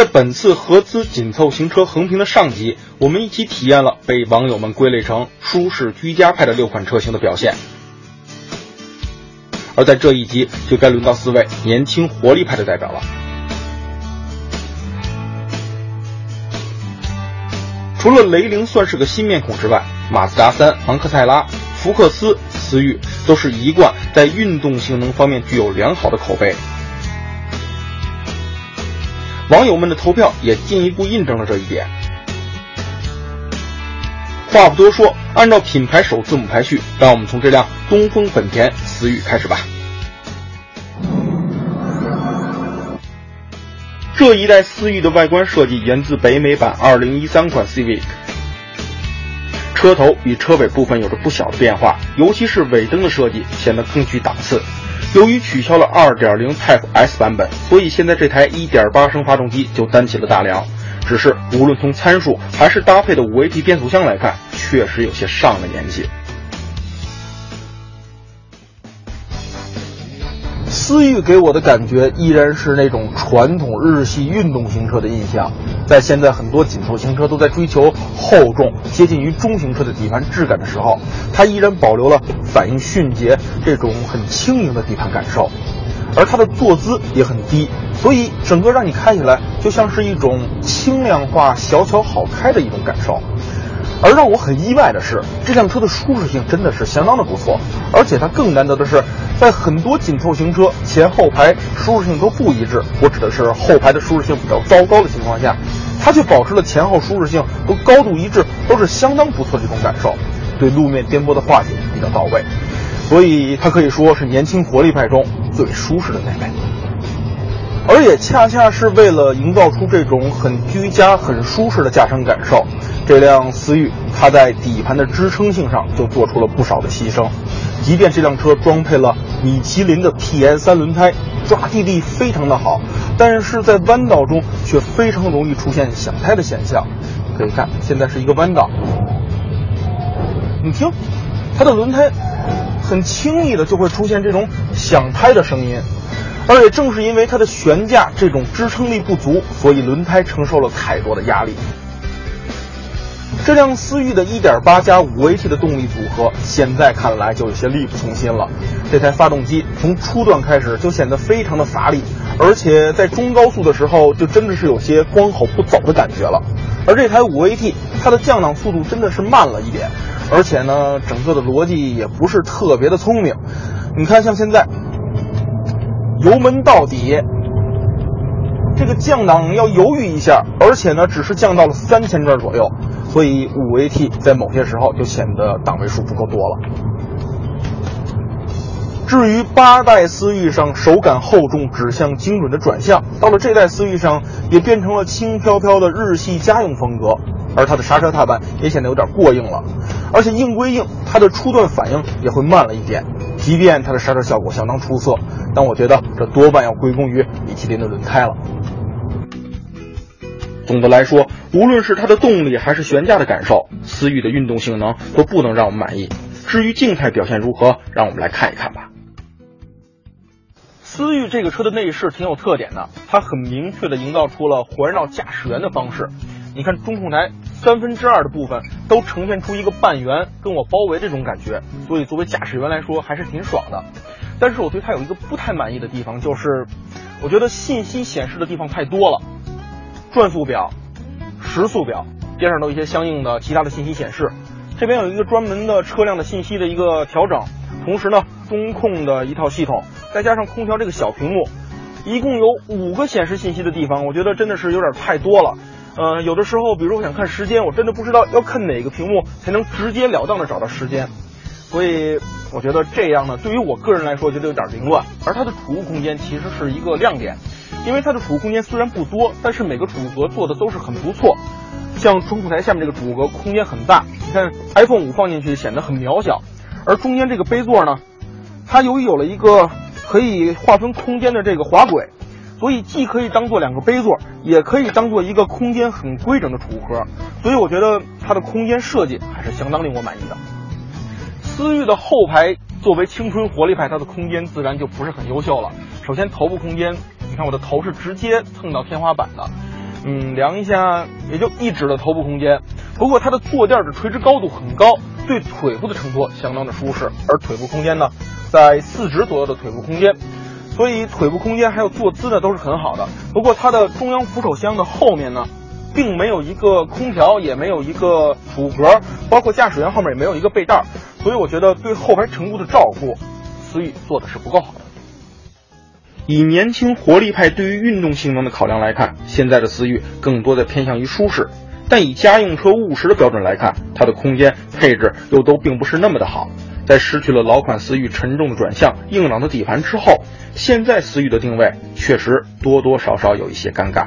在本次合资紧凑型车横评的上集，我们一起体验了被网友们归类成舒适居家派的六款车型的表现。而在这一集，就该轮到四位年轻活力派的代表了。除了雷凌算是个新面孔之外，马自达三、昂克赛拉、福克斯、思域都是一贯在运动性能方面具有良好的口碑。网友们的投票也进一步印证了这一点。话不多说，按照品牌首字母排序，让我们从这辆东风本田思域开始吧。这一代思域的外观设计源自北美版2013款 Civic，车头与车尾部分有着不小的变化，尤其是尾灯的设计显得更具档次。由于取消了2.0 Type S 版本，所以现在这台1.8升发动机就担起了大梁。只是无论从参数还是搭配的 5AT 变速箱来看，确实有些上了年纪。思域给我的感觉依然是那种传统日系运动型车的印象，在现在很多紧凑型车都在追求厚重、接近于中型车的底盘质感的时候，它依然保留了反应迅捷这种很轻盈的底盘感受，而它的坐姿也很低，所以整个让你开起来就像是一种轻量化、小巧好开的一种感受。而让我很意外的是，这辆车的舒适性真的是相当的不错，而且它更难得的是，在很多紧凑型车前后排舒适性都不一致，我指的是后排的舒适性比较糟糕的情况下，它却保持了前后舒适性都高度一致，都是相当不错的一种感受，对路面颠簸的化解比较到位，所以它可以说是年轻活力派中最舒适的那位。而也恰恰是为了营造出这种很居家、很舒适的驾乘感受。这辆思域，它在底盘的支撑性上就做出了不少的牺牲。即便这辆车装配了米其林的 TN 三轮胎，抓地力非常的好，但是在弯道中却非常容易出现响胎的现象。可以看，现在是一个弯道，你听，它的轮胎很轻易的就会出现这种响胎的声音。而也正是因为它的悬架这种支撑力不足，所以轮胎承受了太多的压力。这辆思域的1.8加 5AT 的动力组合，现在看来就有些力不从心了。这台发动机从初段开始就显得非常的乏力，而且在中高速的时候就真的是有些光吼不走的感觉了。而这台 5AT 它的降档速度真的是慢了一点，而且呢，整个的逻辑也不是特别的聪明。你看，像现在油门到底，这个降档要犹豫一下，而且呢，只是降到了三千转左右。所以五 AT 在某些时候就显得档位数不够多了。至于八代思域上手感厚重、指向精准的转向，到了这代思域上也变成了轻飘飘的日系家用风格，而它的刹车踏板也显得有点过硬了。而且硬归硬，它的初段反应也会慢了一点。即便它的刹车效果相当出色，但我觉得这多半要归功于米其林的轮胎了。总的来说，无论是它的动力还是悬架的感受，思域的运动性能都不能让我们满意。至于静态表现如何，让我们来看一看吧。思域这个车的内饰挺有特点的，它很明确的营造出了环绕驾驶员的方式。你看中控台三分之二的部分都呈现出一个半圆跟我包围这种感觉，所以作为驾驶员来说还是挺爽的。但是我对它有一个不太满意的地方，就是我觉得信息显示的地方太多了。转速表、时速表边上都有一些相应的其他的信息显示，这边有一个专门的车辆的信息的一个调整，同时呢，中控的一套系统，再加上空调这个小屏幕，一共有五个显示信息的地方，我觉得真的是有点太多了。呃，有的时候，比如我想看时间，我真的不知道要看哪个屏幕才能直截了当的找到时间，所以我觉得这样呢，对于我个人来说，觉得有点凌乱。而它的储物空间其实是一个亮点。因为它的储物空间虽然不多，但是每个储物格做的都是很不错。像中控台下面这个储物格空间很大，你看 iPhone 五放进去显得很渺小。而中间这个杯座呢，它由于有了一个可以划分空间的这个滑轨，所以既可以当做两个杯座，也可以当做一个空间很规整的储物盒。所以我觉得它的空间设计还是相当令我满意的。思域的后排作为青春活力派，它的空间自然就不是很优秀了。首先头部空间。看我的头是直接蹭到天花板的，嗯，量一下也就一指的头部空间。不过它的坐垫的垂直高度很高，对腿部的承托相当的舒适，而腿部空间呢，在四指左右的腿部空间，所以腿部空间还有坐姿呢都是很好的。不过它的中央扶手箱的后面呢，并没有一个空调，也没有一个储物格，包括驾驶员后面也没有一个背带，所以我觉得对后排乘客的照顾，思域做的是不够好。以年轻活力派对于运动性能的考量来看，现在的思域更多的偏向于舒适。但以家用车务实的标准来看，它的空间配置又都并不是那么的好。在失去了老款思域沉重的转向、硬朗的底盘之后，现在思域的定位确实多多少少有一些尴尬。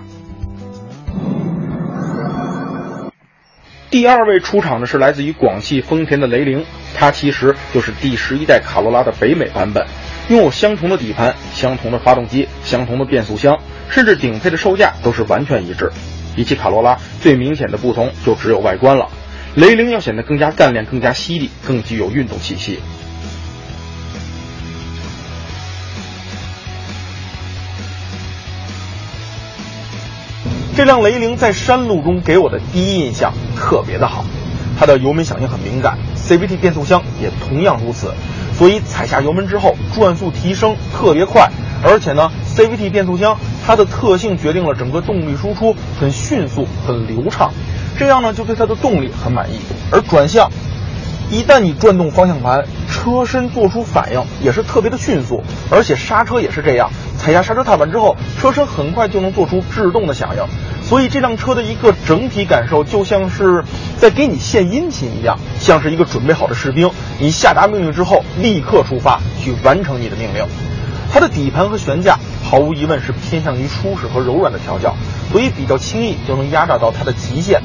第二位出场的是来自于广汽丰田的雷凌，它其实就是第十一代卡罗拉的北美版本，拥有相同的底盘、相同的发动机、相同的变速箱，甚至顶配的售价都是完全一致。比起卡罗拉，最明显的不同就只有外观了。雷凌要显得更加干练、更加犀利、更具有运动气息。这辆雷凌在山路中给我的第一印象特别的好，它的油门响应很敏感，CVT 变速箱也同样如此，所以踩下油门之后转速提升特别快，而且呢，CVT 变速箱。它的特性决定了整个动力输出很迅速、很流畅，这样呢就对它的动力很满意。而转向，一旦你转动方向盘，车身做出反应也是特别的迅速，而且刹车也是这样，踩下刹车踏板之后，车身很快就能做出制动的响应。所以这辆车的一个整体感受就像是在给你献殷勤一样，像是一个准备好的士兵，你下达命令之后立刻出发去完成你的命令。它的底盘和悬架。毫无疑问是偏向于舒适和柔软的调教，所以比较轻易就能压榨到它的极限。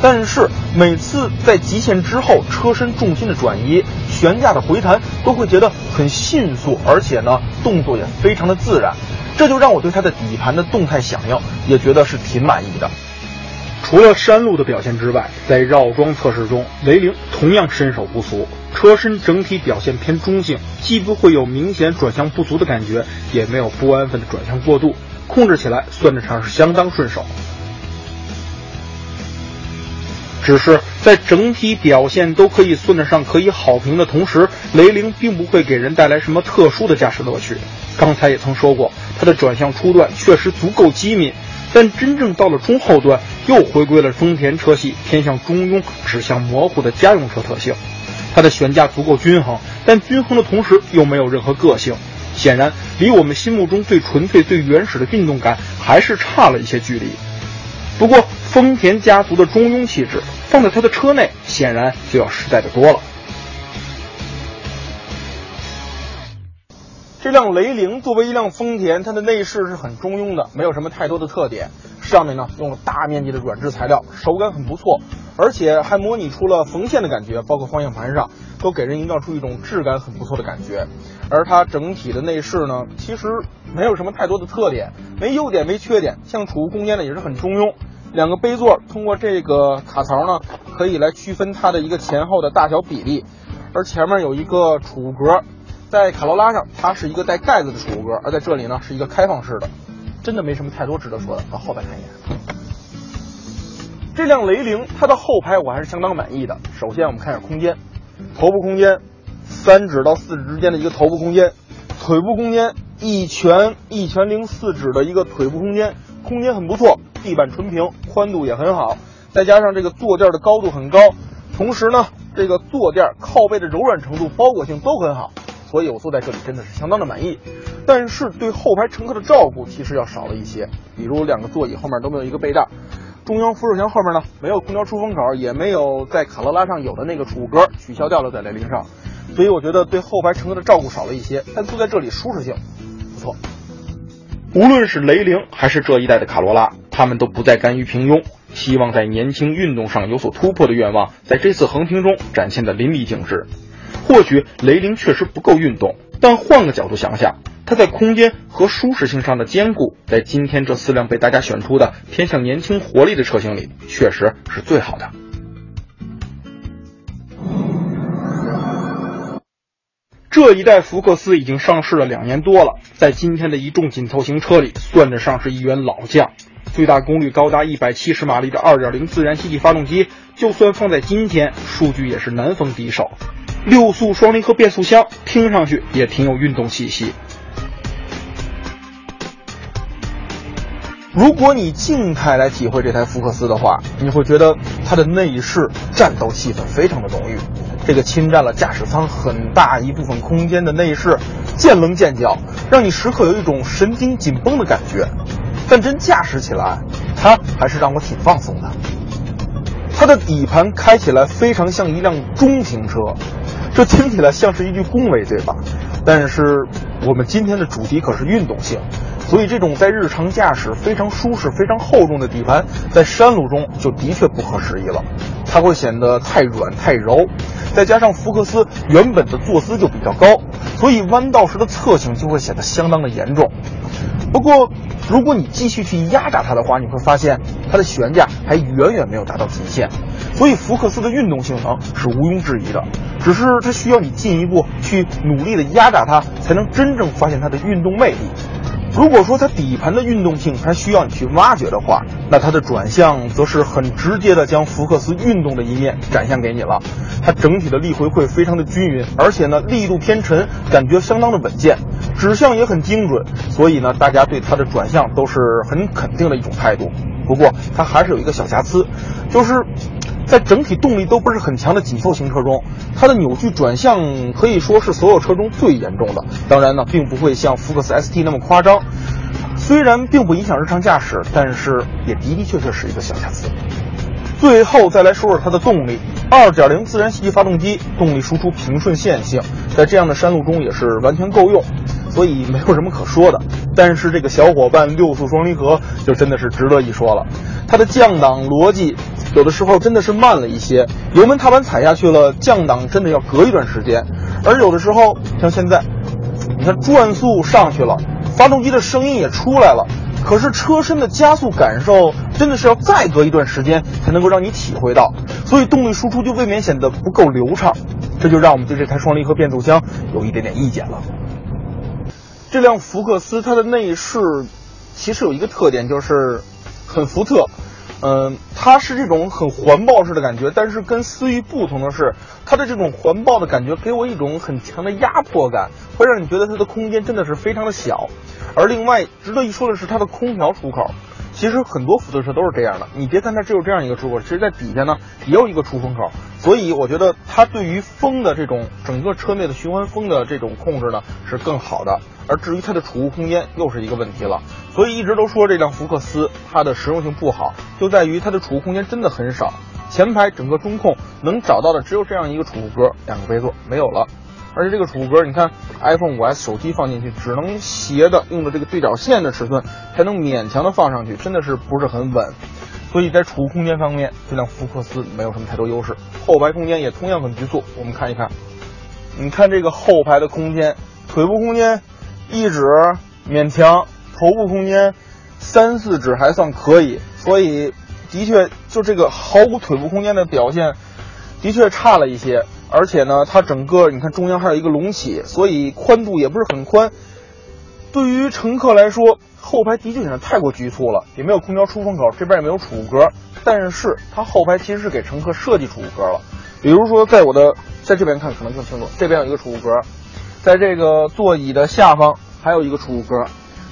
但是每次在极限之后，车身重心的转移、悬架的回弹都会觉得很迅速，而且呢动作也非常的自然，这就让我对它的底盘的动态响应也觉得是挺满意的。除了山路的表现之外，在绕桩测试中，雷凌同样身手不俗。车身整体表现偏中性，既不会有明显转向不足的感觉，也没有不安分的转向过度，控制起来算得上是相当顺手。只是在整体表现都可以算得上可以好评的同时，雷凌并不会给人带来什么特殊的驾驶乐趣。刚才也曾说过，它的转向初段确实足够机敏。但真正到了中后段，又回归了丰田车系偏向中庸、指向模糊的家用车特性。它的悬架足够均衡，但均衡的同时又没有任何个性，显然离我们心目中最纯粹、最原始的运动感还是差了一些距离。不过，丰田家族的中庸气质放在它的车内，显然就要实在的多了。这辆雷凌作为一辆丰田，它的内饰是很中庸的，没有什么太多的特点。上面呢用了大面积的软质材料，手感很不错，而且还模拟出了缝线的感觉，包括方向盘上都给人营造出一种质感很不错的感觉。而它整体的内饰呢，其实没有什么太多的特点，没优点没缺点。像储物空间呢也是很中庸，两个杯座通过这个卡槽呢可以来区分它的一个前后的大小比例，而前面有一个储物格。在卡罗拉上，它是一个带盖子的储物格，而在这里呢是一个开放式的，真的没什么太多值得说的。往后排看一眼，这辆雷凌它的后排我还是相当满意的。首先我们看一下空间，头部空间，三指到四指之间的一个头部空间，腿部空间一拳一拳零四指的一个腿部空间，空间很不错，地板纯平，宽度也很好，再加上这个坐垫的高度很高，同时呢这个坐垫靠背的柔软程度、包裹性都很好。所以我坐在这里真的是相当的满意，但是对后排乘客的照顾其实要少了一些，比如两个座椅后面都没有一个背带，中央扶手箱后面呢没有空调出风口，也没有在卡罗拉上有的那个储物格，取消掉了在雷凌上，所以我觉得对后排乘客的照顾少了一些，但坐在这里舒适性不错。无论是雷凌还是这一代的卡罗拉，他们都不再甘于平庸，希望在年轻运动上有所突破的愿望，在这次横评中展现的淋漓尽致。或许雷凌确实不够运动，但换个角度想想，它在空间和舒适性上的兼顾，在今天这四辆被大家选出的偏向年轻活力的车型里，确实是最好的。这一代福克斯已经上市了两年多了，在今天的一众紧凑型车里，算得上是一员老将。最大功率高达一百七十马力的二点零自然吸气发动机，就算放在今天，数据也是难逢敌手。六速双离合变速箱听上去也挺有运动气息。如果你静态来体会这台福克斯的话，你会觉得它的内饰战斗气氛非常的浓郁。这个侵占了驾驶舱很大一部分空间的内饰，见棱见角，让你时刻有一种神经紧绷的感觉。但真驾驶起来，它还是让我挺放松的。它的底盘开起来非常像一辆中型车，这听起来像是一句恭维，对吧？但是我们今天的主题可是运动性。所以，这种在日常驾驶非常舒适、非常厚重的底盘，在山路中就的确不合时宜了，它会显得太软太柔。再加上福克斯原本的坐姿就比较高，所以弯道时的侧倾就会显得相当的严重。不过，如果你继续去压榨它的话，你会发现它的悬架还远远没有达到极限。所以，福克斯的运动性能是毋庸置疑的，只是它需要你进一步去努力的压榨它，才能真正发现它的运动魅力。如果说它底盘的运动性还需要你去挖掘的话，那它的转向则是很直接的将福克斯运动的一面展现给你了。它整体的力回馈非常的均匀，而且呢力度偏沉，感觉相当的稳健，指向也很精准，所以呢大家对它的转向都是很肯定的一种态度。不过它还是有一个小瑕疵，就是。在整体动力都不是很强的紧凑型车中，它的扭矩转向可以说是所有车中最严重的。当然呢，并不会像福克斯 ST 那么夸张。虽然并不影响日常驾驶，但是也的的确确是一个小瑕疵。最后再来说说它的动力，2.0自然吸气发动机，动力输出平顺线性，在这样的山路中也是完全够用，所以没有什么可说的。但是这个小伙伴六速双离合就真的是值得一说了，它的降档逻辑。有的时候真的是慢了一些，油门踏板踩下去了，降档真的要隔一段时间。而有的时候像现在，你看转速上去了，发动机的声音也出来了，可是车身的加速感受真的是要再隔一段时间才能够让你体会到，所以动力输出就未免显得不够流畅，这就让我们对这台双离合变速箱有一点点意见了。这辆福克斯它的内饰其实有一个特点，就是很福特。嗯，它是这种很环抱式的感觉，但是跟思域不同的是，它的这种环抱的感觉给我一种很强的压迫感，会让你觉得它的空间真的是非常的小。而另外值得一说的是，它的空调出口。其实很多福特车都是这样的，你别看它只有这样一个出口，其实在底下呢也有一个出风口，所以我觉得它对于风的这种整个车内的循环风的这种控制呢是更好的。而至于它的储物空间又是一个问题了，所以一直都说这辆福克斯它的实用性不好，就在于它的储物空间真的很少。前排整个中控能找到的只有这样一个储物格，两个杯座没有了。而且这个储物格，你看 iPhone 5S 手机放进去，只能斜的用的这个对角线的尺寸，才能勉强的放上去，真的是不是很稳。所以在储物空间方面，这辆福克斯没有什么太多优势。后排空间也同样很局促，我们看一看，你看这个后排的空间，腿部空间一指勉强，头部空间三四指还算可以。所以的确，就这个毫无腿部空间的表现，的确差了一些。而且呢，它整个你看中央还有一个隆起，所以宽度也不是很宽。对于乘客来说，后排的确显得太过局促了，也没有空调出风口，这边也没有储物格。但是它后排其实是给乘客设计储物格了，比如说在我的在这边看可能更清楚，这边有一个储物格，在这个座椅的下方还有一个储物格。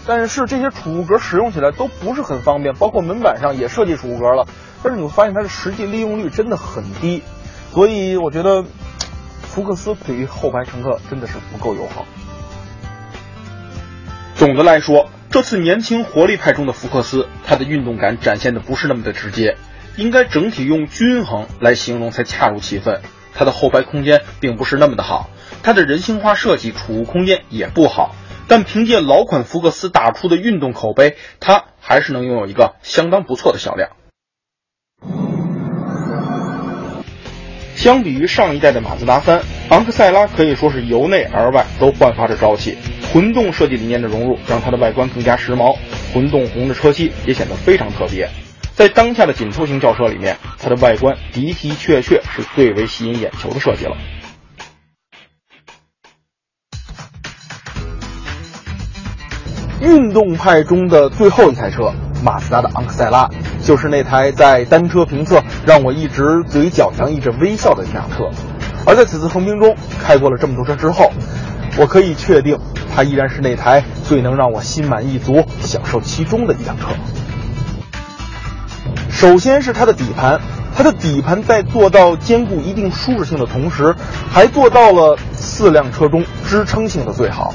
但是这些储物格使用起来都不是很方便，包括门板上也设计储物格了，但是你会发现它的实际利用率真的很低，所以我觉得。福克斯对于后排乘客真的是不够友好。总的来说，这次年轻活力派中的福克斯，它的运动感展现的不是那么的直接，应该整体用均衡来形容才恰如其分。它的后排空间并不是那么的好，它的人性化设计储物空间也不好，但凭借老款福克斯打出的运动口碑，它还是能拥有一个相当不错的销量。相比于上一代的马自达三，昂克赛拉可以说是由内而外都焕发着朝气。混动设计理念的融入，让它的外观更加时髦，混动红的车漆也显得非常特别。在当下的紧凑型轿车里面，它的外观的的确确是最为吸引眼球的设计了。运动派中的最后一台车，马自达的昂克赛拉，就是那台在单车评测让我一直嘴角洋溢着微笑的那辆车。而在此次横滨中开过了这么多车之后，我可以确定，它依然是那台最能让我心满意足、享受其中的一辆车。首先是它的底盘，它的底盘在做到兼顾一定舒适性的同时，还做到了四辆车中支撑性的最好。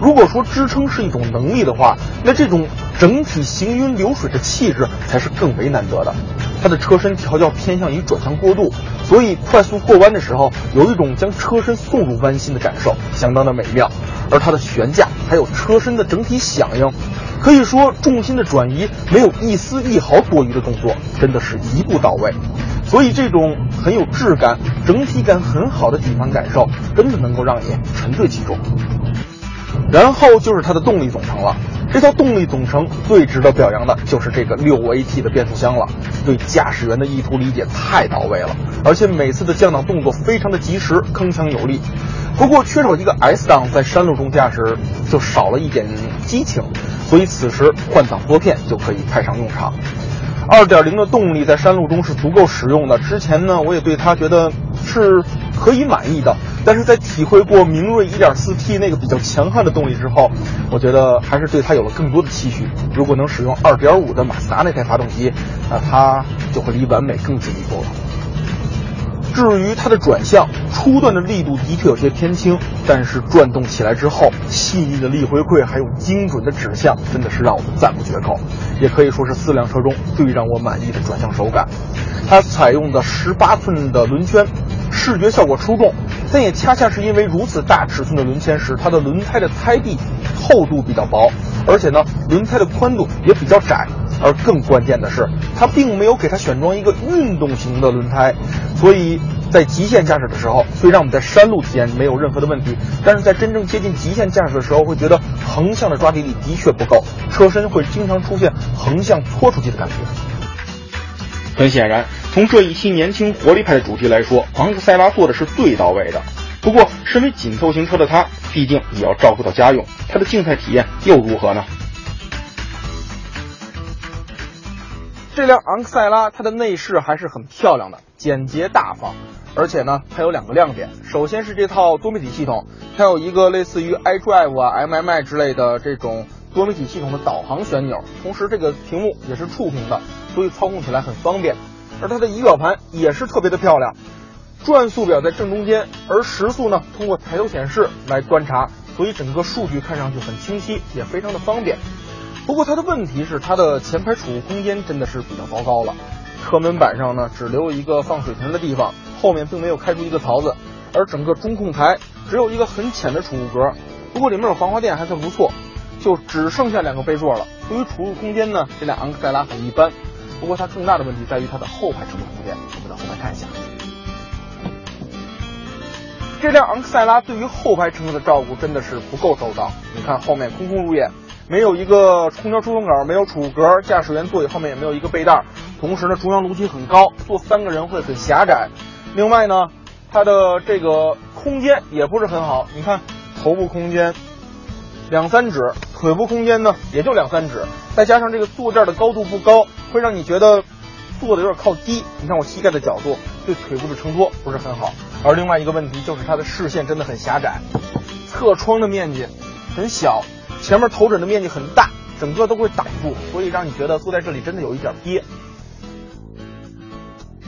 如果说支撑是一种能力的话，那这种整体行云流水的气质才是更为难得的。它的车身调教偏向于转向过渡，所以快速过弯的时候有一种将车身送入弯心的感受，相当的美妙。而它的悬架还有车身的整体响应，可以说重心的转移没有一丝一毫多余的动作，真的是一步到位。所以这种很有质感、整体感很好的底盘感受，真的能够让你沉醉其中。然后就是它的动力总成了。这套动力总成最值得表扬的就是这个六 AT 的变速箱了，对驾驶员的意图理解太到位了，而且每次的降档动作非常的及时，铿锵有力。不过缺少一个 S 档，在山路中驾驶就少了一点激情，所以此时换挡拨片就可以派上用场。二点零的动力在山路中是足够使用的。之前呢，我也对它觉得是可以满意的。但是在体会过明锐 1.4T 那个比较强悍的动力之后，我觉得还是对它有了更多的期许。如果能使用2.5的马自达那台发动机，那它就会离完美更进一步了。至于它的转向，初段的力度的确有些偏轻，但是转动起来之后，细腻的力回馈还有精准的指向，真的是让我们赞不绝口。也可以说是四辆车中最让我满意的转向手感。它采用的18寸的轮圈，视觉效果出众。但也恰恰是因为如此大尺寸的轮圈，时它的轮胎的胎壁厚度比较薄，而且呢，轮胎的宽度也比较窄。而更关键的是，它并没有给它选装一个运动型的轮胎，所以在极限驾驶的时候，虽然我们在山路体验没有任何的问题，但是在真正接近极限驾驶的时候，会觉得横向的抓地力的确不够，车身会经常出现横向搓出去的感觉。很显然。从这一期年轻活力派的主题来说，昂克赛拉做的是最到位的。不过，身为紧凑型车的它，毕竟也要照顾到家用，它的静态体验又如何呢？这辆昂克赛拉，它的内饰还是很漂亮的，简洁大方。而且呢，它有两个亮点，首先是这套多媒体系统，它有一个类似于 iDrive 啊、MMI 之类的这种多媒体系统的导航旋钮，同时这个屏幕也是触屏的，所以操控起来很方便。而它的仪表盘也是特别的漂亮，转速表在正中间，而时速呢通过抬头显示来观察，所以整个数据看上去很清晰，也非常的方便。不过它的问题是它的前排储物空间真的是比较糟糕了，车门板上呢只留一个放水瓶的地方，后面并没有开出一个槽子，而整个中控台只有一个很浅的储物格，不过里面有防滑垫还算不错，就只剩下两个杯座了。对于储物空间呢，这辆昂克赛拉很一般。不过它更大的问题在于它的后排乘坐空间，我们到后排看一下。这辆昂克赛拉对于后排乘客的照顾真的是不够周到。你看后面空空如也，没有一个空调出风口，没有储物格，驾驶员座椅后面也没有一个背带。同时呢，中央楼梯很高，坐三个人会很狭窄。另外呢，它的这个空间也不是很好。你看头部空间两三指，腿部空间呢也就两三指，再加上这个坐垫的高度不高。会让你觉得坐的有点靠低，你看我膝盖的角度对腿部的承托不是很好。而另外一个问题就是它的视线真的很狭窄，侧窗的面积很小，前面头枕的面积很大，整个都会挡住，所以让你觉得坐在这里真的有一点憋。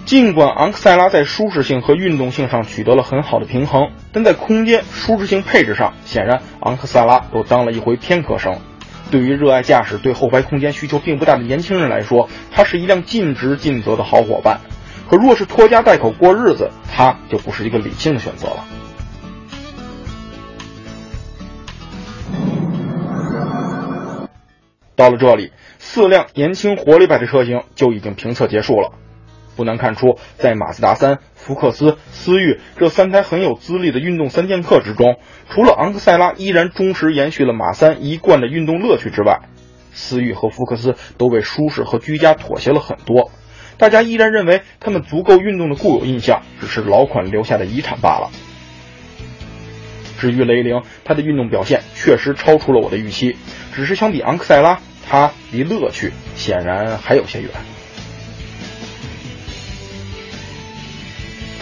尽管昂克赛拉在舒适性和运动性上取得了很好的平衡，但在空间、舒适性、配置上，显然昂克赛拉都当了一回偏科生。对于热爱驾驶、对后排空间需求并不大的年轻人来说，它是一辆尽职尽责的好伙伴。可若是拖家带口过日子，它就不是一个理性的选择了。到了这里，四辆年轻活力派的车型就已经评测结束了。不难看出，在马自达三、福克斯、思域这三台很有资历的运动三剑客之中，除了昂克赛拉依然忠实延续了马三一贯的运动乐趣之外，思域和福克斯都为舒适和居家妥协了很多。大家依然认为他们足够运动的固有印象，只是老款留下的遗产罢了。至于雷凌，它的运动表现确实超出了我的预期，只是相比昂克赛拉，它离乐趣显然还有些远。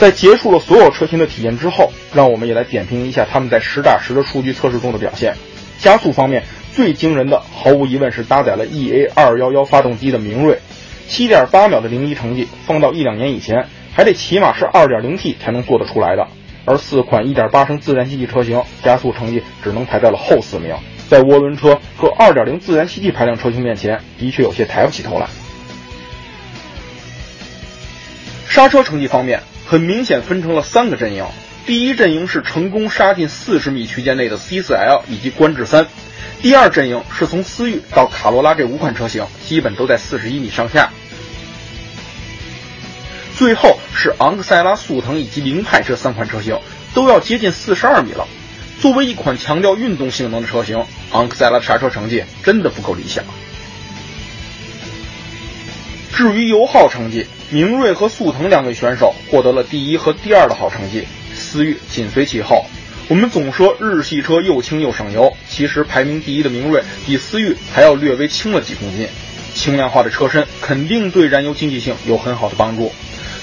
在结束了所有车型的体验之后，让我们也来点评一下他们在实打实的数据测试中的表现。加速方面最惊人的，毫无疑问是搭载了 EA 二幺幺发动机的明锐，七点八秒的零一成绩，放到一两年以前，还得起码是二点零 T 才能做得出来的。而四款一点八升自然吸气车型加速成绩只能排在了后四名，在涡轮车和二点零自然吸气排量车型面前，的确有些抬不起头来。刹车成绩方面。很明显分成了三个阵营，第一阵营是成功杀进四十米区间内的 C4L 以及观致三，第二阵营是从思域到卡罗拉这五款车型基本都在四十一米上下，最后是昂克赛拉、速腾以及凌派这三款车型都要接近四十二米了。作为一款强调运动性能的车型，昂克赛拉刹车成绩真的不够理想。至于油耗成绩，明锐和速腾两位选手获得了第一和第二的好成绩，思域紧随其后。我们总说日系车又轻又省油，其实排名第一的明锐比思域还要略微轻了几公斤。轻量化的车身肯定对燃油经济性有很好的帮助。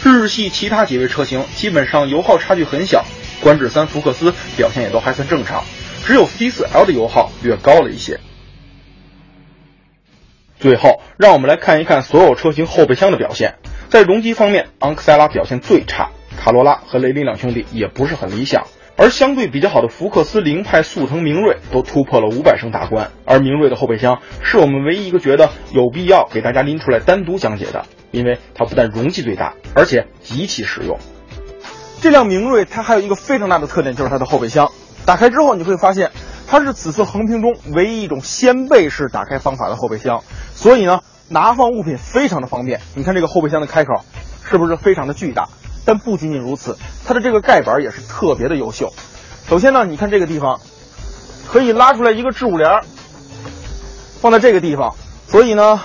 日系其他几位车型基本上油耗差距很小，观致三、福克斯表现也都还算正常，只有 C4L 的油耗略高了一些。最后，让我们来看一看所有车型后备箱的表现。在容积方面，昂克赛拉表现最差，卡罗拉和雷凌两兄弟也不是很理想。而相对比较好的福克斯、凌派、速腾、明锐都突破了五百升大关。而明锐的后备箱是我们唯一一个觉得有必要给大家拎出来单独讲解的，因为它不但容积最大，而且极其实用。这辆明锐它还有一个非常大的特点，就是它的后备箱。打开之后，你会发现它是此次横屏中唯一一种掀背式打开方法的后备箱。所以呢，拿放物品非常的方便。你看这个后备箱的开口，是不是非常的巨大？但不仅仅如此，它的这个盖板也是特别的优秀。首先呢，你看这个地方，可以拉出来一个置物帘，放在这个地方，所以呢，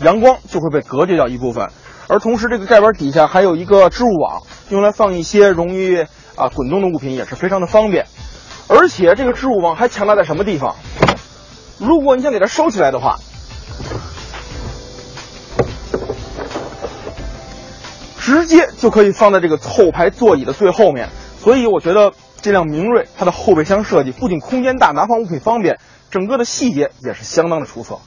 阳光就会被隔绝掉一部分。而同时，这个盖板底下还有一个置物网，用来放一些容易啊滚动的物品，也是非常的方便。而且这个置物网还强大在什么地方？如果你想给它收起来的话。直接就可以放在这个后排座椅的最后面，所以我觉得这辆明锐它的后备箱设计不仅空间大，拿放物品方便，整个的细节也是相当的出色。